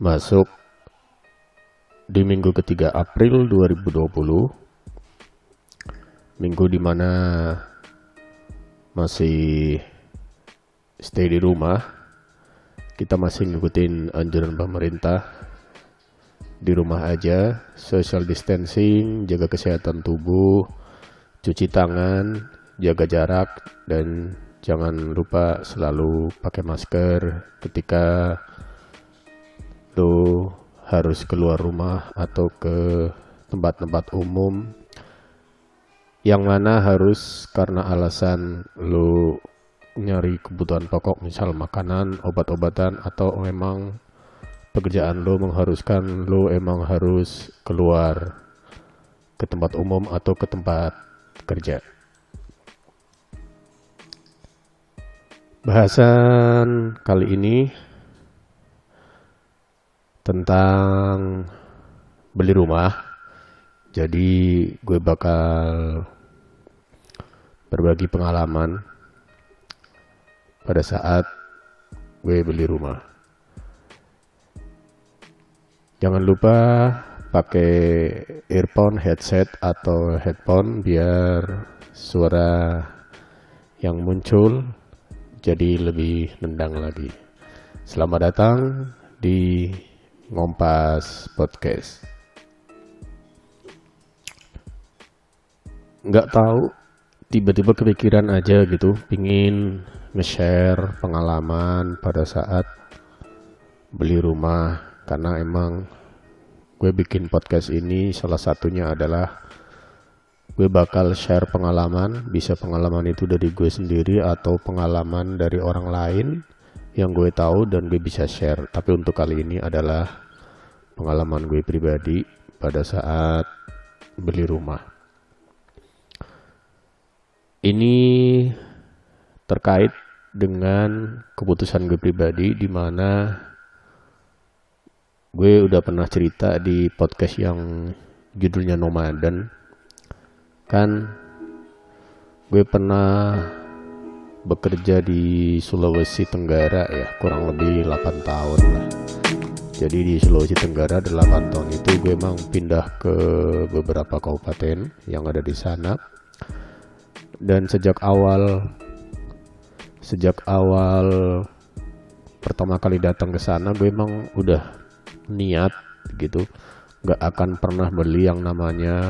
masuk. Di minggu ketiga April 2020 minggu di mana masih stay di rumah. Kita masih ngikutin anjuran pemerintah. Di rumah aja. Social distancing jaga kesehatan tubuh cuci tangan jaga jarak dan jangan lupa selalu pakai masker ketika lo harus keluar rumah atau ke tempat-tempat umum yang mana harus karena alasan lo nyari kebutuhan pokok misal makanan, obat-obatan atau memang pekerjaan lo mengharuskan lo emang harus keluar ke tempat umum atau ke tempat kerja. Bahasan kali ini tentang beli rumah. Jadi gue bakal berbagi pengalaman pada saat gue beli rumah. Jangan lupa pakai earphone, headset atau headphone biar suara yang muncul jadi lebih nendang lagi. Selamat datang di Ngompas Podcast. Nggak tahu, tiba-tiba kepikiran aja gitu, pingin nge-share pengalaman pada saat beli rumah. Karena emang gue bikin podcast ini salah satunya adalah gue bakal share pengalaman, bisa pengalaman itu dari gue sendiri atau pengalaman dari orang lain yang gue tahu dan gue bisa share. Tapi untuk kali ini adalah pengalaman gue pribadi pada saat beli rumah. Ini terkait dengan keputusan gue pribadi di mana gue udah pernah cerita di podcast yang judulnya Nomaden kan gue pernah bekerja di Sulawesi Tenggara ya kurang lebih 8 tahun lah. Jadi di Sulawesi Tenggara 8 tahun itu gue emang pindah ke beberapa kabupaten yang ada di sana. Dan sejak awal sejak awal pertama kali datang ke sana gue emang udah niat gitu. Gak akan pernah beli yang namanya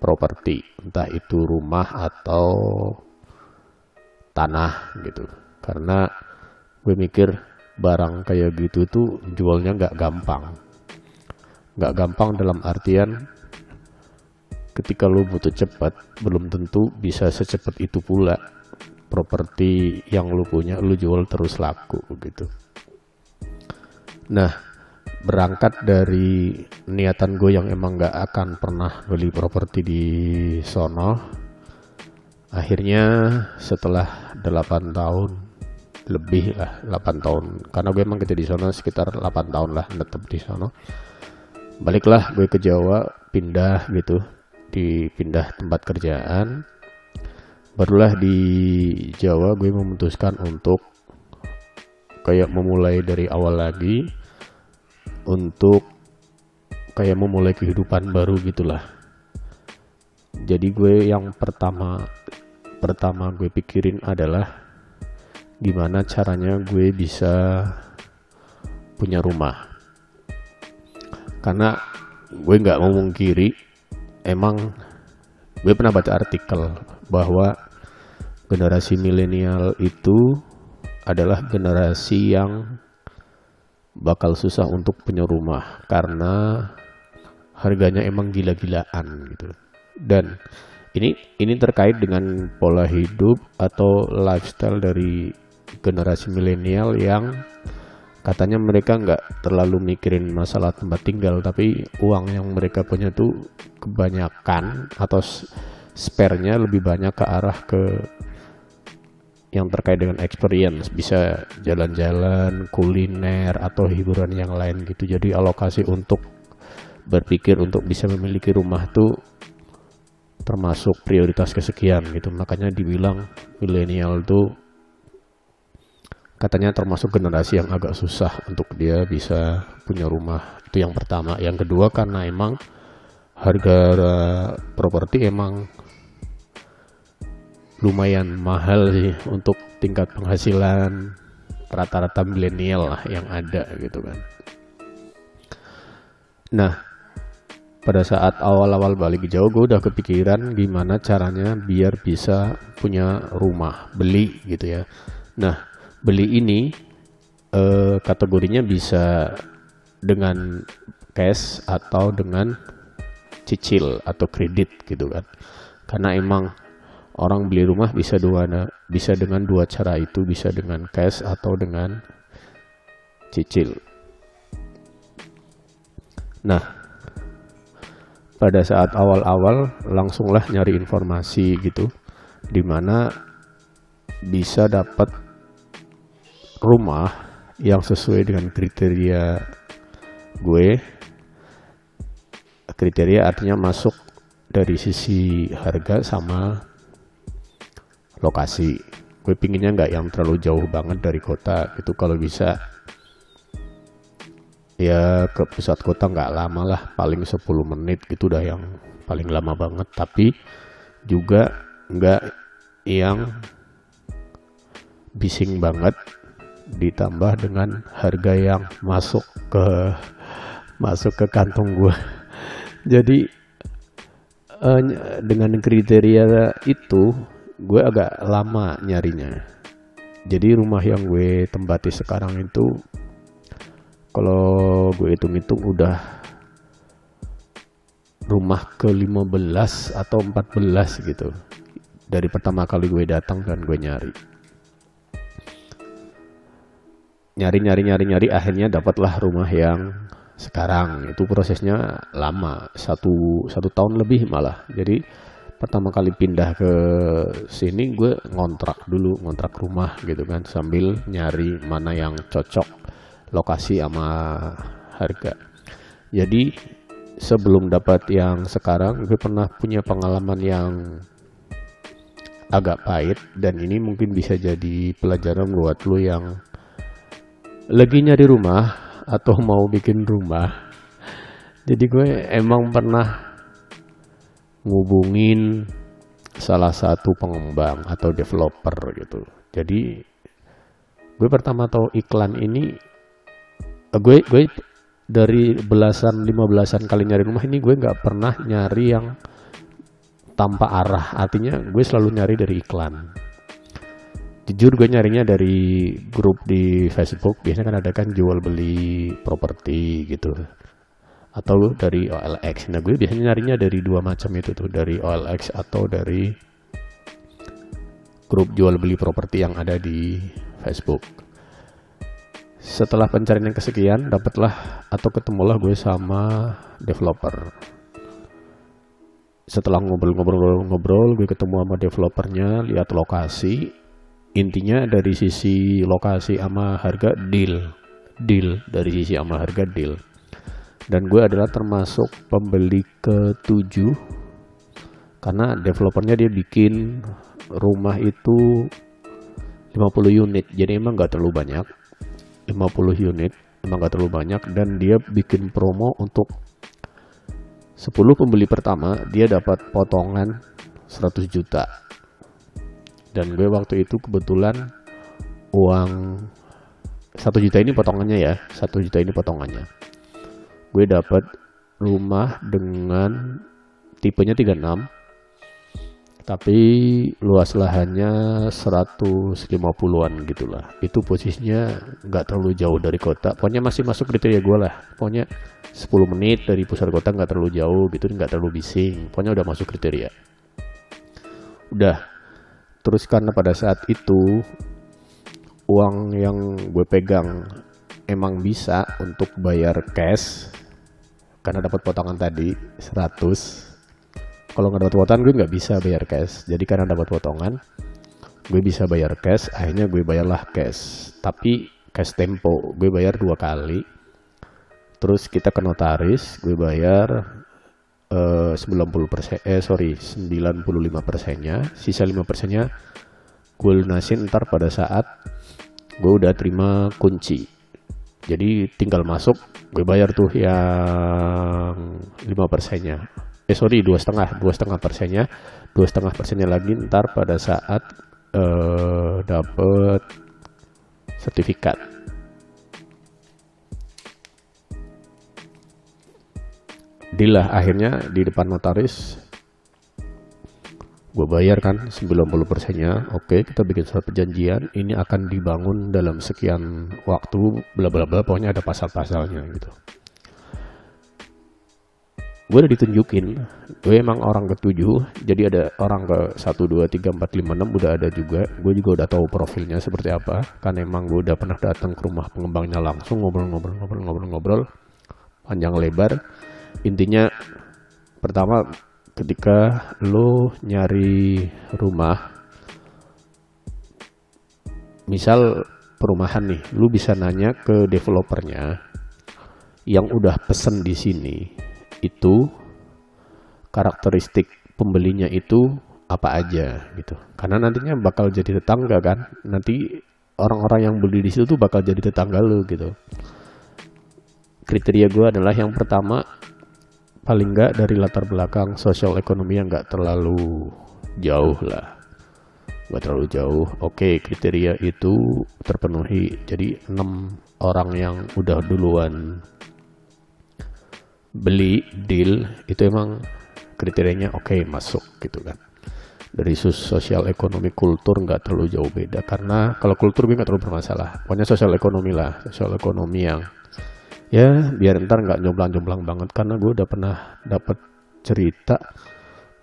properti. Entah itu rumah atau tanah gitu. Karena gue mikir barang kayak gitu tuh jualnya nggak gampang. Nggak gampang dalam artian ketika lo butuh cepat belum tentu bisa secepat itu pula properti yang lo punya lo jual terus laku gitu. Nah berangkat dari niatan gue yang emang nggak akan pernah beli properti di sono akhirnya setelah 8 tahun lebih lah 8 tahun. Karena gue emang kerja di sana sekitar 8 tahun lah tetap di sana. Baliklah gue ke Jawa pindah gitu. Dipindah tempat kerjaan. Barulah di Jawa gue memutuskan untuk kayak memulai dari awal lagi untuk kayak memulai kehidupan baru gitulah jadi gue yang pertama pertama gue pikirin adalah gimana caranya gue bisa punya rumah. Karena gue nggak mau mungkiri emang gue pernah baca artikel bahwa generasi milenial itu adalah generasi yang bakal susah untuk punya rumah karena harganya emang gila-gilaan gitu dan ini ini terkait dengan pola hidup atau lifestyle dari generasi milenial yang katanya mereka nggak terlalu mikirin masalah tempat tinggal tapi uang yang mereka punya tuh kebanyakan atau spare-nya lebih banyak ke arah ke yang terkait dengan experience. Bisa jalan-jalan kuliner atau hiburan yang lain gitu. Jadi alokasi untuk berpikir untuk bisa memiliki rumah tuh termasuk prioritas kesekian gitu. Makanya dibilang milenial tuh katanya termasuk generasi yang agak susah untuk dia bisa punya rumah. Itu yang pertama. Yang kedua karena emang harga properti emang lumayan mahal sih untuk tingkat penghasilan rata-rata milenial lah yang ada gitu kan. Nah pada saat awal-awal balik jauh gue udah kepikiran gimana caranya biar bisa punya rumah beli gitu ya. Nah beli ini eh, kategorinya bisa dengan cash atau dengan cicil atau kredit gitu kan. Karena emang orang beli rumah bisa dua bisa dengan dua cara itu bisa dengan cash atau dengan cicil. Nah pada saat awal-awal langsunglah nyari informasi gitu di mana bisa dapat rumah yang sesuai dengan kriteria gue. Kriteria artinya masuk dari sisi harga sama lokasi. Gue pinginnya nggak yang terlalu jauh banget dari kota gitu. Kalau bisa ya ke pusat kota nggak lama lah paling 10 menit gitu udah yang paling lama banget. Tapi juga nggak yang bising banget ditambah dengan harga yang masuk ke masuk ke kantong gue jadi uh, dengan kriteria itu gue agak lama nyarinya. Jadi rumah yang gue tempati sekarang itu kalau gue hitung-hitung udah rumah ke 15 atau 14 gitu. Dari pertama kali gue datang dan gue nyari. Nyari nyari nyari nyari akhirnya dapatlah rumah yang sekarang. Itu prosesnya lama satu satu tahun lebih malah. Jadi pertama kali pindah ke sini gue ngontrak dulu ngontrak rumah gitu kan sambil nyari mana yang cocok lokasi sama harga. Jadi sebelum dapat yang sekarang gue pernah punya pengalaman yang agak pahit dan ini mungkin bisa jadi pelajaran buat lo yang lagi nyari rumah atau mau bikin rumah. Jadi gue emang pernah ngubungin salah satu pengembang atau developer gitu. Jadi gue pertama tahu iklan ini gue gue dari belasan lima belasan kali nyari rumah ini gue nggak pernah nyari yang tanpa arah. Artinya gue selalu nyari dari iklan. Jujur gue nyarinya dari grup di Facebook. Biasanya kan ada kan jual beli properti gitu. Atau dari OLX nah gue biasanya nyarinya dari dua macam itu tuh. Dari OLX atau dari grup jual beli properti yang ada di Facebook setelah pencarian yang kesekian dapatlah atau ketemulah gue sama developer. Setelah ngobrol-ngobrol-ngobrol gue ketemu sama developernya lihat lokasi. Intinya dari sisi lokasi sama harga deal. Deal dari sisi sama harga deal. Dan gue adalah termasuk pembeli ketujuh karena developernya dia bikin rumah itu 50 unit. Jadi emang gak terlalu banyak 50 unit emang gak terlalu banyak dan dia bikin promo untuk 10 pembeli pertama dia dapat potongan 100 juta. Dan gue waktu itu kebetulan uang 1 juta ini potongannya ya 1 juta ini potongannya. Gue dapat rumah dengan tipenya 36 tapi luas lahannya 150-an gitulah. Itu posisinya nggak terlalu jauh dari kota. Pokoknya masih masuk kriteria gue lah. Pokoknya 10 menit dari pusat kota nggak terlalu jauh gitu nggak terlalu bising. Pokoknya udah masuk kriteria. Udah. Terus karena pada saat itu uang yang gue pegang emang bisa untuk bayar cash. Karena dapat potongan tadi 100 kalau nggak dapat potongan gue nggak bisa bayar cash. Jadi karena dapat potongan gue bisa bayar cash akhirnya gue bayarlah cash. Tapi cash tempo gue bayar dua kali. Terus kita ke notaris gue bayar uh, 90 persen eh sorry 95 persennya. Sisa 5 persennya gue lunasin ntar pada saat gue udah terima kunci. Jadi tinggal masuk gue bayar tuh yang lima persennya eh sorry dua setengah dua setengah persennya. Dua setengah persennya lagi ntar pada saat uh, dapet sertifikat. Deal lah akhirnya di depan notaris gue bayar kan 90 persennya. Oke kita bikin surat perjanjian ini akan dibangun dalam sekian waktu bla bla bla pokoknya ada pasal-pasalnya gitu gue udah ditunjukin gue emang orang ketujuh jadi ada orang ke 1, 2, 3, 4, 5, 6 udah ada juga. Gue juga udah tahu profilnya seperti apa kan emang gue udah pernah datang ke rumah pengembangnya langsung ngobrol-ngobrol-ngobrol-ngobrol-ngobrol panjang lebar. Intinya pertama ketika lo nyari rumah misal perumahan nih lu bisa nanya ke developernya yang udah pesen di sini itu karakteristik pembelinya itu apa aja gitu. Karena nantinya bakal jadi tetangga kan? Nanti orang-orang yang beli di situ tuh bakal jadi tetangga lo gitu. Kriteria gue adalah yang pertama paling nggak dari latar belakang sosial ekonomi yang nggak terlalu jauh lah. Nggak terlalu jauh. Oke kriteria itu terpenuhi. Jadi enam orang yang udah duluan beli deal itu emang kriterianya oke masuk gitu kan. Dari sosial ekonomi kultur nggak terlalu jauh beda. Karena kalau kultur gue nggak terlalu bermasalah. Pokoknya sosial ekonomi lah sosial ekonomi yang ya biar ntar nggak jomblang-jomblang banget. Karena gue udah pernah dapat cerita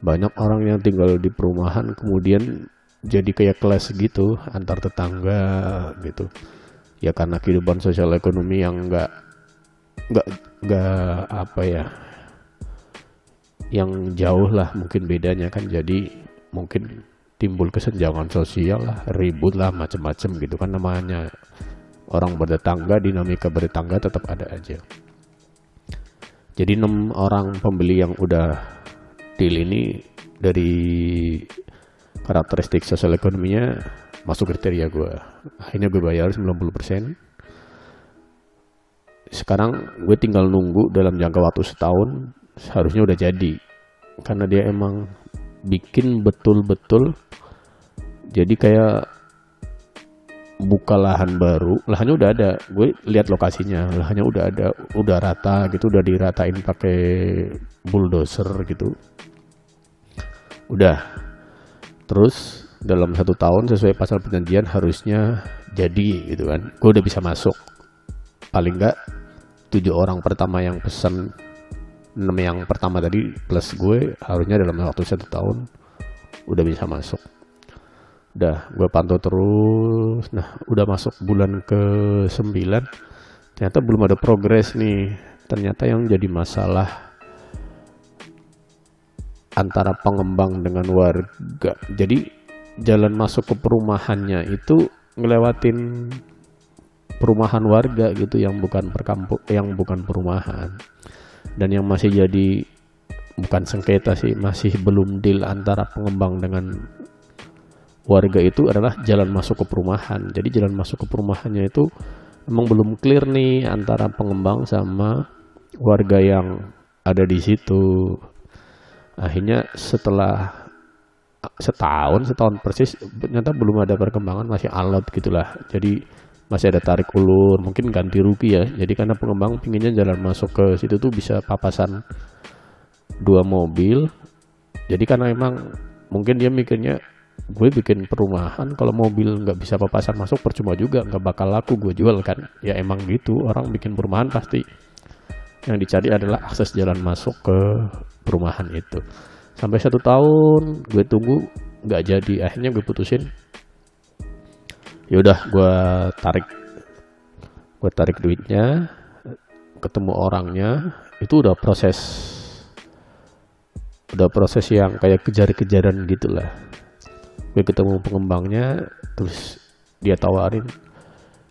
banyak orang yang tinggal di perumahan kemudian jadi kayak kelas gitu antar tetangga gitu. Ya karena kehidupan sosial ekonomi yang nggak nggak nggak apa ya yang jauh lah mungkin bedanya kan. Jadi mungkin timbul kesenjangan sosial lah ribut lah macem-macem gitu kan. Namanya orang bertetangga dinamika bertetangga tetap ada aja. Jadi enam orang pembeli yang udah deal ini dari karakteristik sosial ekonominya masuk kriteria gue akhirnya gue bayar 90% sekarang gue tinggal nunggu dalam jangka waktu setahun seharusnya udah jadi. Karena dia emang bikin betul-betul jadi kayak buka lahan baru. Lahannya udah ada. Gue lihat lokasinya. Lahannya udah ada udah rata gitu udah diratain pakai bulldozer gitu. Udah. Terus dalam satu tahun sesuai pasal perjanjian harusnya jadi gitu kan. Gue udah bisa masuk. Paling enggak tujuh orang pertama yang pesan enam yang pertama tadi plus gue harusnya dalam waktu satu tahun udah bisa masuk. Udah gue pantau terus. Nah udah masuk bulan ke 9 ternyata belum ada progres nih. Ternyata yang jadi masalah antara pengembang dengan warga. Jadi jalan masuk ke perumahannya itu ngelewatin perumahan warga gitu yang bukan perkampung yang bukan perumahan dan yang masih jadi bukan sengketa sih masih belum deal antara pengembang dengan warga itu adalah jalan masuk ke perumahan. Jadi jalan masuk ke perumahannya itu emang belum clear nih antara pengembang sama warga yang ada di situ. Akhirnya setelah setahun, setahun persis ternyata belum ada perkembangan masih alot gitulah. Jadi masih ada tarik ulur, mungkin ganti rugi ya. Jadi karena pengembang pinginnya jalan masuk ke situ tuh bisa papasan dua mobil. Jadi karena emang mungkin dia mikirnya gue bikin perumahan kalau mobil nggak bisa papasan masuk percuma juga nggak bakal laku gue jual kan ya emang gitu orang bikin perumahan pasti yang dicari adalah akses jalan masuk ke perumahan itu sampai satu tahun gue tunggu nggak jadi akhirnya gue putusin yaudah gue tarik. Gue tarik duitnya ketemu orangnya. Itu udah proses udah proses yang kayak kejar-kejaran gitulah. Gue ketemu pengembangnya terus dia tawarin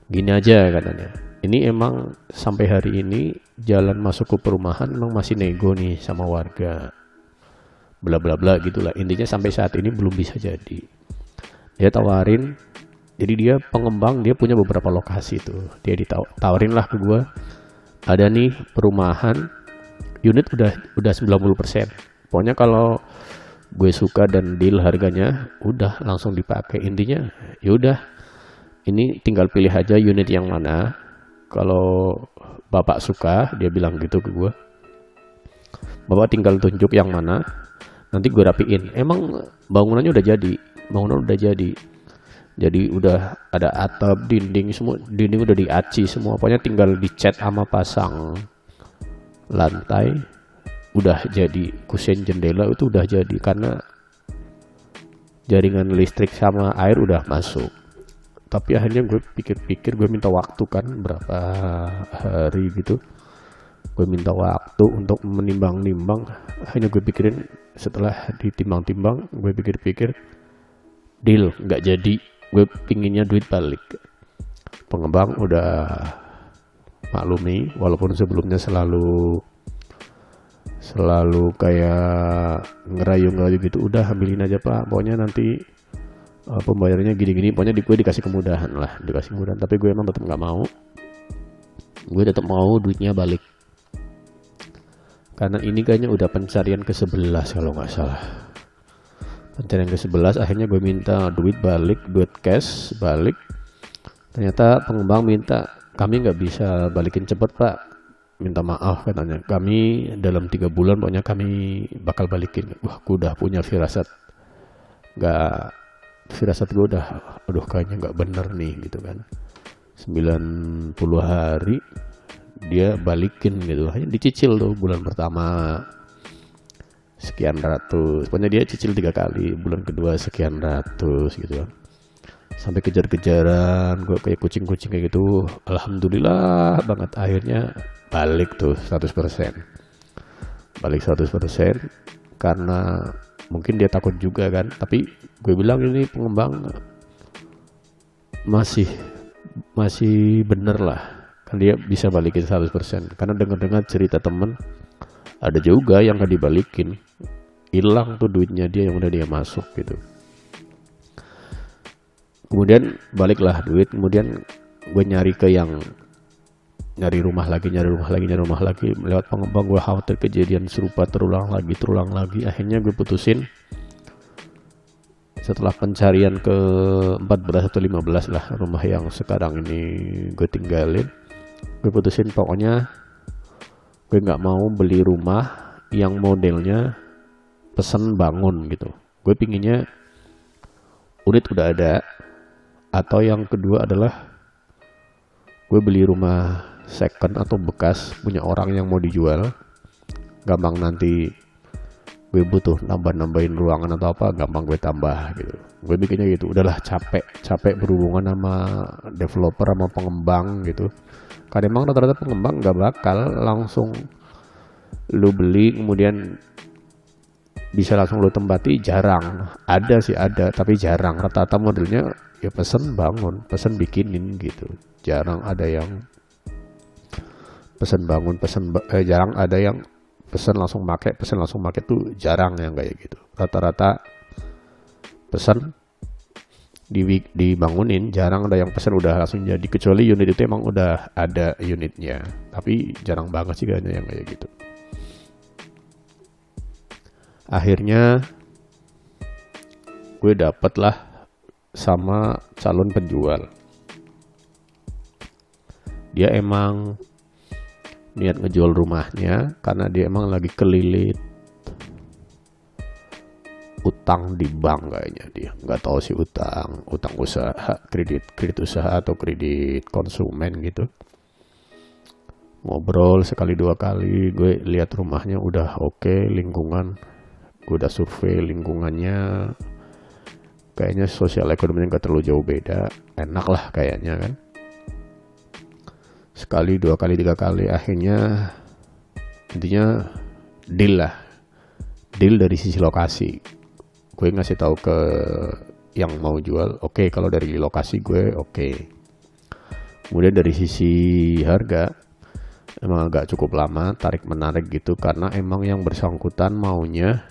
gini aja katanya. Ini emang sampai hari ini jalan masuk ke perumahan emang masih nego nih sama warga. Bla bla bla gitulah. Intinya sampai saat ini belum bisa jadi. Dia tawarin jadi dia pengembang dia punya beberapa lokasi tuh dia ditawarin lah ke gue ada nih perumahan unit udah udah 90% pokoknya kalau gue suka dan deal harganya udah langsung dipakai. Intinya ya udah ini tinggal pilih aja unit yang mana. Kalau bapak suka dia bilang gitu ke gue bapak tinggal tunjuk yang mana nanti gue rapiin. Emang bangunannya udah jadi bangunan udah jadi jadi udah ada atap dinding semua dinding udah diaci semua. Pokoknya tinggal dicat sama pasang lantai udah jadi kusen jendela itu udah jadi karena jaringan listrik sama air udah masuk. Tapi akhirnya gue pikir-pikir gue minta waktu kan berapa hari gitu. Gue minta waktu untuk menimbang-nimbang. Hanya gue pikirin setelah ditimbang-timbang gue pikir-pikir deal nggak jadi gue pinginnya duit balik. Pengembang udah maklumi walaupun sebelumnya selalu selalu kayak ngerayu-ngerayu gitu. Udah ambilin aja pak. Pokoknya nanti uh, pembayarannya gini-gini. Pokoknya di gue dikasih kemudahan lah. Dikasih kemudahan. Tapi gue emang tetap nggak mau. Gue tetap mau duitnya balik. Karena ini kayaknya udah pencarian ke 11 kalau nggak salah pencarian ke 11 akhirnya gue minta duit balik duit cash balik. Ternyata pengembang minta kami nggak bisa balikin cepet pak. Minta maaf katanya. Kami dalam tiga bulan pokoknya kami bakal balikin. Wah gue udah punya firasat. Nggak firasat gue udah aduh kayaknya nggak bener nih gitu kan. 90 hari dia balikin gitu. Hanya dicicil tuh bulan pertama sekian ratus. Pokoknya dia cicil tiga kali bulan kedua sekian ratus gitu kan sampai kejar-kejaran gue kayak kucing-kucing kayak gitu. Alhamdulillah banget akhirnya balik tuh 100% balik 100% karena mungkin dia takut juga kan. Tapi gue bilang ini pengembang masih masih bener lah. Kan dia bisa balikin 100% karena dengar-dengar cerita temen ada juga yang gak dibalikin. Hilang tuh duitnya dia yang udah dia masuk gitu. Kemudian baliklah duit. Kemudian gue nyari ke yang nyari rumah lagi nyari rumah lagi nyari rumah lagi. Lewat pengembang gue khawatir kejadian serupa terulang lagi terulang lagi. Akhirnya gue putusin. Setelah pencarian ke 14 atau 15 lah rumah yang sekarang ini gue tinggalin gue putusin. Pokoknya gue nggak mau beli rumah yang modelnya pesen bangun gitu. Gue pinginnya unit udah ada atau yang kedua adalah gue beli rumah second atau bekas punya orang yang mau dijual. Gampang nanti gue butuh nambah-nambahin ruangan atau apa gampang gue tambah gitu. Gue bikinnya gitu. Udahlah capek. Capek berhubungan sama developer sama pengembang gitu karena emang rata-rata pengembang gak bakal langsung lu beli kemudian bisa langsung lu tempati jarang. Ada sih ada tapi jarang. Rata-rata modelnya ya pesen bangun pesen bikinin gitu. Jarang ada yang pesan bangun pesan eh, jarang ada yang pesan langsung pakai pesan langsung pakai tuh jarang yang kayak gitu. Rata-rata pesan di dibangunin jarang ada yang pesan udah langsung jadi. Kecuali unit itu emang udah ada unitnya. Tapi jarang banget sih kayaknya yang kayak gitu. Akhirnya gue dapet lah sama calon penjual. Dia emang niat ngejual rumahnya karena dia emang lagi kelilit utang di bank kayaknya dia. Nggak tahu sih utang utang usaha kredit kredit usaha atau kredit konsumen gitu. Ngobrol sekali dua kali gue lihat rumahnya udah oke okay, lingkungan gue udah survei lingkungannya. Kayaknya sosial ekonominya nggak terlalu jauh beda enak lah kayaknya kan. Sekali dua kali tiga kali akhirnya intinya deal lah. Deal dari sisi lokasi gue ngasih tahu ke yang mau jual oke okay, kalau dari lokasi gue oke. Okay. kemudian dari sisi harga emang agak cukup lama tarik menarik gitu karena emang yang bersangkutan maunya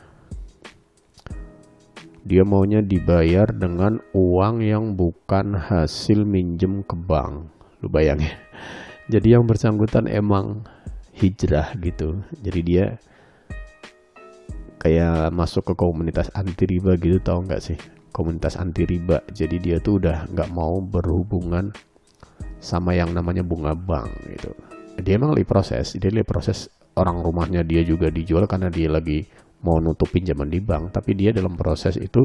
dia maunya dibayar dengan uang yang bukan hasil minjem ke bank. Lu bayangin. Jadi yang bersangkutan emang hijrah gitu. Jadi dia kayak masuk ke komunitas anti riba gitu tau nggak sih? Komunitas anti riba jadi dia tuh udah nggak mau berhubungan sama yang namanya bunga bank gitu. Dia emang lagi proses dia lagi proses orang rumahnya dia juga dijual karena dia lagi mau nutup pinjaman di bank. Tapi dia dalam proses itu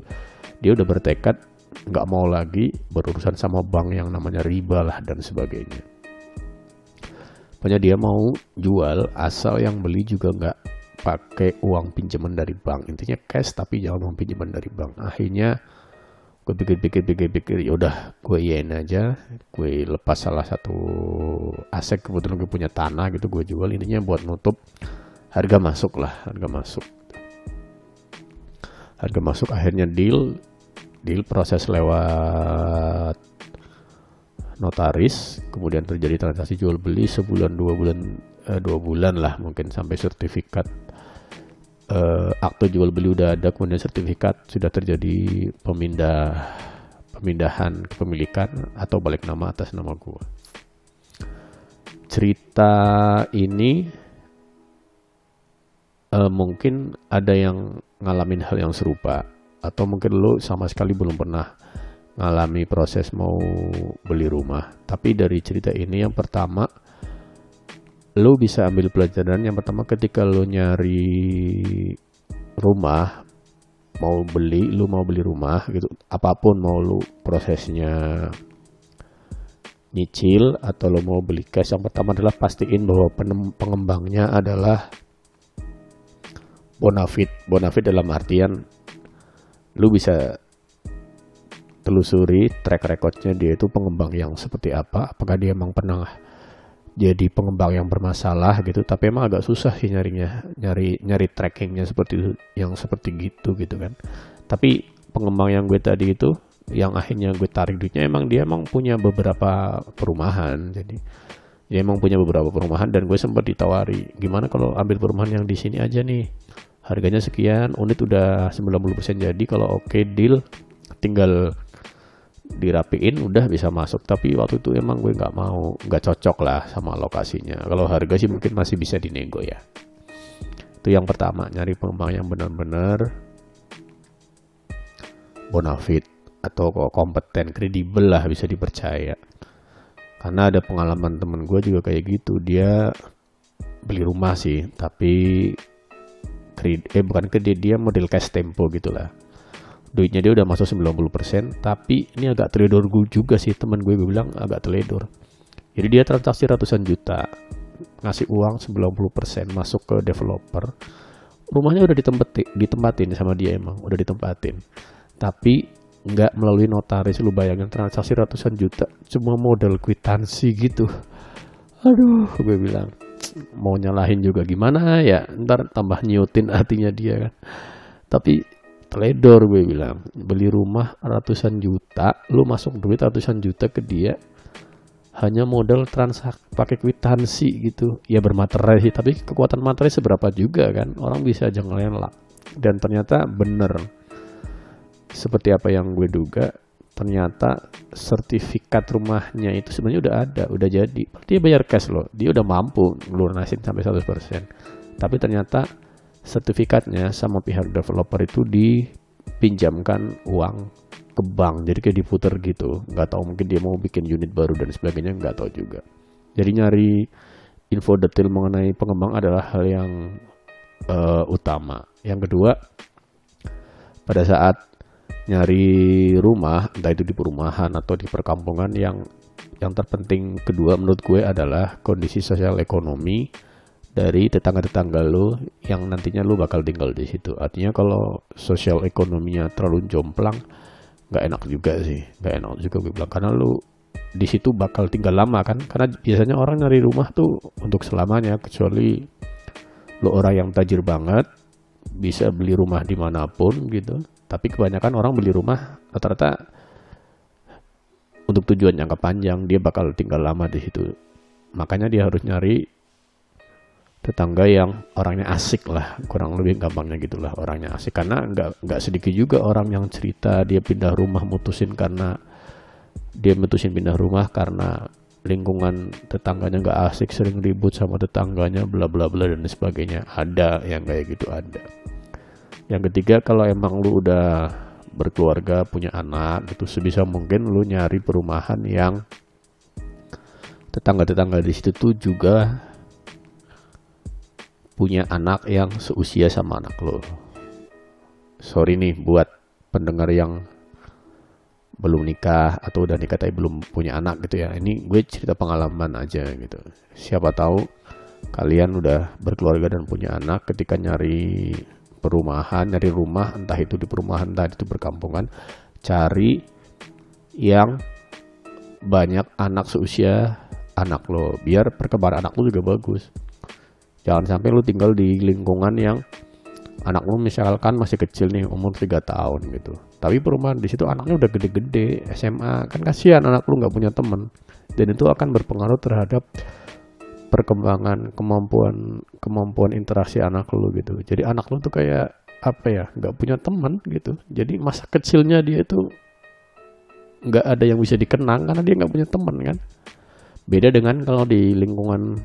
dia udah bertekad nggak mau lagi berurusan sama bank yang namanya riba lah dan sebagainya. Pokoknya dia mau jual asal yang beli juga nggak pakai uang pinjaman dari bank. Intinya cash tapi jangan uang pinjaman dari bank. Akhirnya gue pikir-pikir pikir-pikir ya udah gue yen aja. Gue lepas salah satu aset kebetulan gue punya tanah gitu gue jual. Intinya buat nutup harga masuk lah harga masuk. Harga masuk akhirnya deal deal proses lewat notaris. Kemudian terjadi transaksi jual beli sebulan dua bulan eh, dua bulan lah mungkin sampai sertifikat eh, akte jual beli udah ada kemudian sertifikat sudah terjadi pemindah pemindahan kepemilikan atau balik nama atas nama gua cerita ini uh, mungkin ada yang ngalamin hal yang serupa atau mungkin lo sama sekali belum pernah ngalami proses mau beli rumah. Tapi dari cerita ini yang pertama lo bisa ambil pelajaran yang pertama ketika lo nyari rumah mau beli lo mau beli rumah gitu apa pun mau lo prosesnya nyicil atau lo mau beli cash yang pertama adalah pastiin bahwa pengembangnya adalah bonafit. Bonafit dalam artian lu bisa telusuri track recordnya dia itu pengembang yang seperti apa apakah dia emang pernah jadi pengembang yang bermasalah gitu tapi emang agak susah sih nyarinya nyari nyari trackingnya seperti itu yang seperti gitu gitu kan. Tapi pengembang yang gue tadi itu yang akhirnya gue tarik duitnya emang dia emang punya beberapa perumahan jadi dia emang punya beberapa perumahan dan gue sempat ditawari gimana kalau ambil perumahan yang di sini aja nih? Harganya sekian unit udah 90% jadi kalau oke okay, deal tinggal dirapiin udah bisa masuk. Tapi waktu itu emang gue nggak mau nggak cocok lah sama lokasinya. Kalau harga sih mungkin masih bisa dinego ya. Itu yang pertama nyari pengembang yang benar-benar bonafit atau kompeten kredibel lah bisa dipercaya. Karena ada pengalaman temen gue juga kayak gitu. Dia beli rumah sih tapi kredit eh bukan kredit dia model cash tempo gitulah duitnya dia udah masuk 90% tapi ini agak teledor gue juga sih teman gue, gue bilang agak teledor. Jadi dia transaksi ratusan juta ngasih uang 90% masuk ke developer. Rumahnya udah ditempatin, ditempatin sama dia emang udah ditempatin. Tapi nggak melalui notaris lu bayangin transaksi ratusan juta cuma modal kwitansi gitu. Aduh gue bilang mau nyalahin juga gimana ya? Ntar tambah nyutin hatinya dia kan. Tapi teledor gue bilang. Beli rumah ratusan juta lu masuk duit ratusan juta ke dia hanya modal transak pakai kwitansi gitu. Ya bermaterai sih tapi kekuatan materai seberapa juga kan? Orang bisa aja ngelelak dan ternyata bener. Seperti apa yang gue duga ternyata sertifikat rumahnya itu sebenarnya udah ada, udah jadi. Dia bayar cash loh, dia udah mampu lunasin sampai 100%. Tapi ternyata sertifikatnya sama pihak developer itu dipinjamkan uang ke bank, jadi kayak diputer gitu. Nggak tahu mungkin dia mau bikin unit baru dan sebagainya, nggak tahu juga. Jadi nyari info detail mengenai pengembang adalah hal yang uh, utama. Yang kedua, pada saat nyari rumah entah itu di perumahan atau di perkampungan yang yang terpenting kedua menurut gue adalah kondisi sosial ekonomi dari tetangga-tetangga lo yang nantinya lo bakal tinggal di situ. Artinya kalau sosial ekonominya terlalu jomplang, nggak enak juga sih, nggak enak juga gue bilang karena lo di situ bakal tinggal lama kan. Karena biasanya orang nyari rumah tuh untuk selamanya kecuali lo orang yang tajir banget bisa beli rumah di mana pun gitu tapi kebanyakan orang beli rumah rata-rata untuk tujuan jangka panjang dia bakal tinggal lama di situ makanya dia harus nyari tetangga yang orangnya asik lah kurang lebih gampangnya gitulah orangnya asik. Karena nggak nggak sedikit juga orang yang cerita dia pindah rumah mutusin karena dia mutusin pindah rumah karena lingkungan tetangganya nggak asik sering ribut sama tetangganya bla bla bla dan sebagainya. Ada yang kayak gitu ada. Yang ketiga kalau emang lu udah berkeluarga punya anak gitu sebisa mungkin lu nyari perumahan yang tetangga-tetangga di situ tuh juga punya anak yang seusia sama anak lo. Sorry nih buat pendengar yang belum nikah atau udah nikah tapi belum punya anak gitu ya. Ini gue cerita pengalaman aja gitu. Siapa tahu kalian udah berkeluarga dan punya anak ketika nyari perumahan, nyari rumah, entah itu di perumahan, entah itu berkampungan, cari yang banyak anak seusia anak lo, biar perkembangan anak lo juga bagus jangan sampai lu tinggal di lingkungan yang anak lu misalkan masih kecil nih umur 3 tahun gitu. Tapi perumahan di situ anaknya udah gede-gede SMA kan kasihan anak lu nggak punya temen dan itu akan berpengaruh terhadap perkembangan kemampuan kemampuan interaksi anak lu gitu. Jadi anak lu tuh kayak apa ya nggak punya teman gitu. Jadi masa kecilnya dia itu nggak ada yang bisa dikenang karena dia nggak punya teman kan? Beda dengan kalau di lingkungan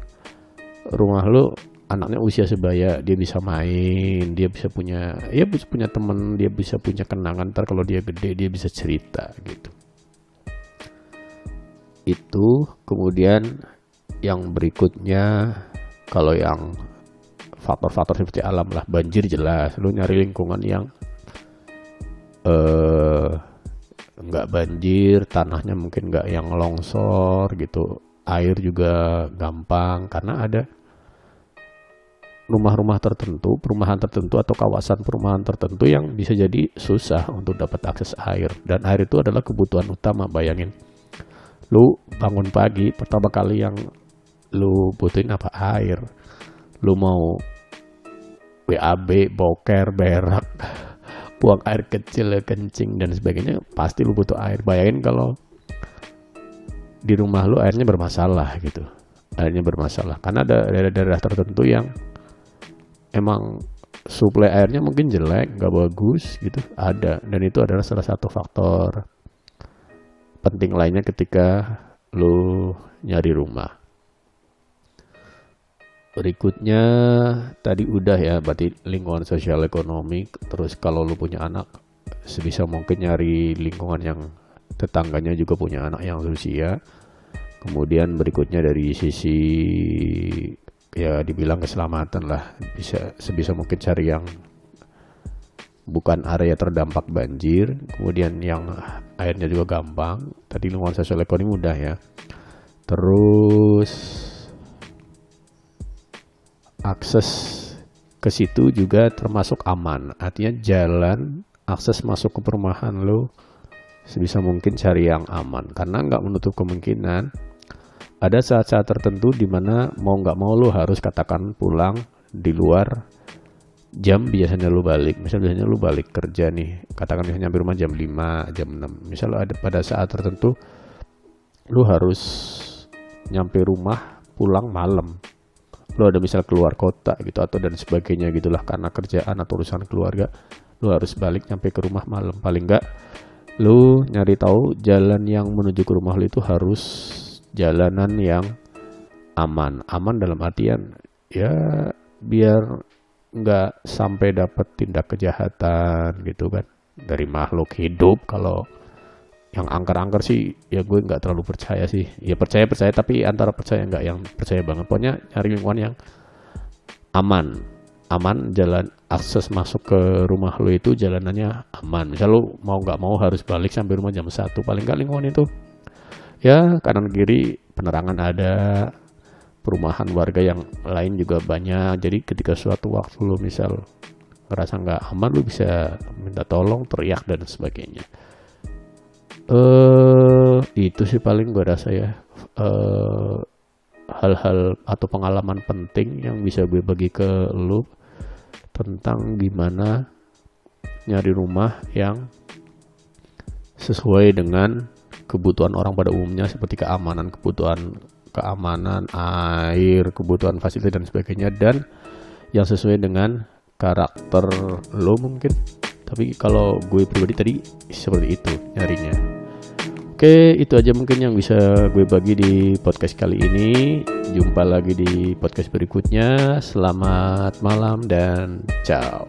rumah lu anaknya usia sebaya dia bisa main dia bisa punya ya bisa punya temen dia bisa punya kenangan ntar kalau dia gede dia bisa cerita gitu. Itu kemudian yang berikutnya kalau yang faktor-faktor seperti alam lah banjir jelas lu nyari lingkungan yang eh nggak banjir tanahnya mungkin nggak yang longsor gitu. Air juga gampang karena ada rumah-rumah tertentu, perumahan tertentu atau kawasan perumahan tertentu yang bisa jadi susah untuk dapat akses air. Dan air itu adalah kebutuhan utama bayangin. Lu bangun pagi pertama kali yang lu butuhin apa? Air. Lu mau BAB, boker, berak buang air kecil, kencing dan sebagainya pasti lu butuh air. Bayangin kalau di rumah lu airnya bermasalah gitu. Airnya bermasalah. Karena ada daerah-daerah tertentu yang emang suplai airnya mungkin jelek nggak bagus gitu. Ada dan itu adalah salah satu faktor penting lainnya ketika lu nyari rumah. Berikutnya tadi udah ya berarti lingkungan sosial ekonomi terus kalau lu punya anak sebisa mungkin nyari lingkungan yang tetangganya juga punya anak yang usia kemudian berikutnya dari sisi ya dibilang keselamatan lah. Bisa sebisa mungkin cari yang bukan area terdampak banjir kemudian yang airnya juga gampang. Tadi lingkungan sosial ekonomi mudah ya. Terus akses ke situ juga termasuk aman. Artinya jalan akses masuk ke perumahan lo sebisa mungkin cari yang aman. Karena nggak menutup kemungkinan ada saat-saat tertentu di mana mau nggak mau lo harus katakan pulang di luar jam biasanya lo balik. Misal biasanya lo balik kerja nih katakan misalnya nyampe rumah jam 5 jam 6 misal ada pada saat tertentu lo harus nyampe rumah pulang malam. Lo ada misal keluar kota gitu atau dan sebagainya gitulah karena kerjaan atau urusan keluarga lo harus balik nyampe ke rumah malam. Paling enggak lu nyari tahu jalan yang menuju ke rumah lu itu harus jalanan yang aman. Aman dalam artian ya biar nggak sampai dapat tindak kejahatan gitu kan. Dari makhluk hidup kalau yang angker-angker sih ya gue nggak terlalu percaya sih. Ya percaya percaya tapi antara percaya nggak yang percaya banget. Pokoknya nyari lingkungan yang aman. Aman jalan akses masuk ke rumah lo itu jalanannya aman. Misal lo mau nggak mau harus balik sampai rumah jam satu. Paling nggak lingkungan itu ya kanan kiri penerangan ada perumahan warga yang lain juga banyak. Jadi ketika suatu waktu lo misal ngerasa nggak aman lo bisa minta tolong teriak dan sebagainya. Eh uh, itu sih paling gue rasa ya. Uh, hal-hal atau pengalaman penting yang bisa gue bagi ke lu tentang gimana nyari rumah yang sesuai dengan kebutuhan orang pada umumnya seperti keamanan, kebutuhan keamanan air kebutuhan fasilitas dan sebagainya dan yang sesuai dengan karakter lo mungkin tapi kalau gue pribadi tadi seperti itu nyarinya Oke, itu aja mungkin yang bisa gue bagi di podcast kali ini. Jumpa lagi di podcast berikutnya. Selamat malam dan ciao.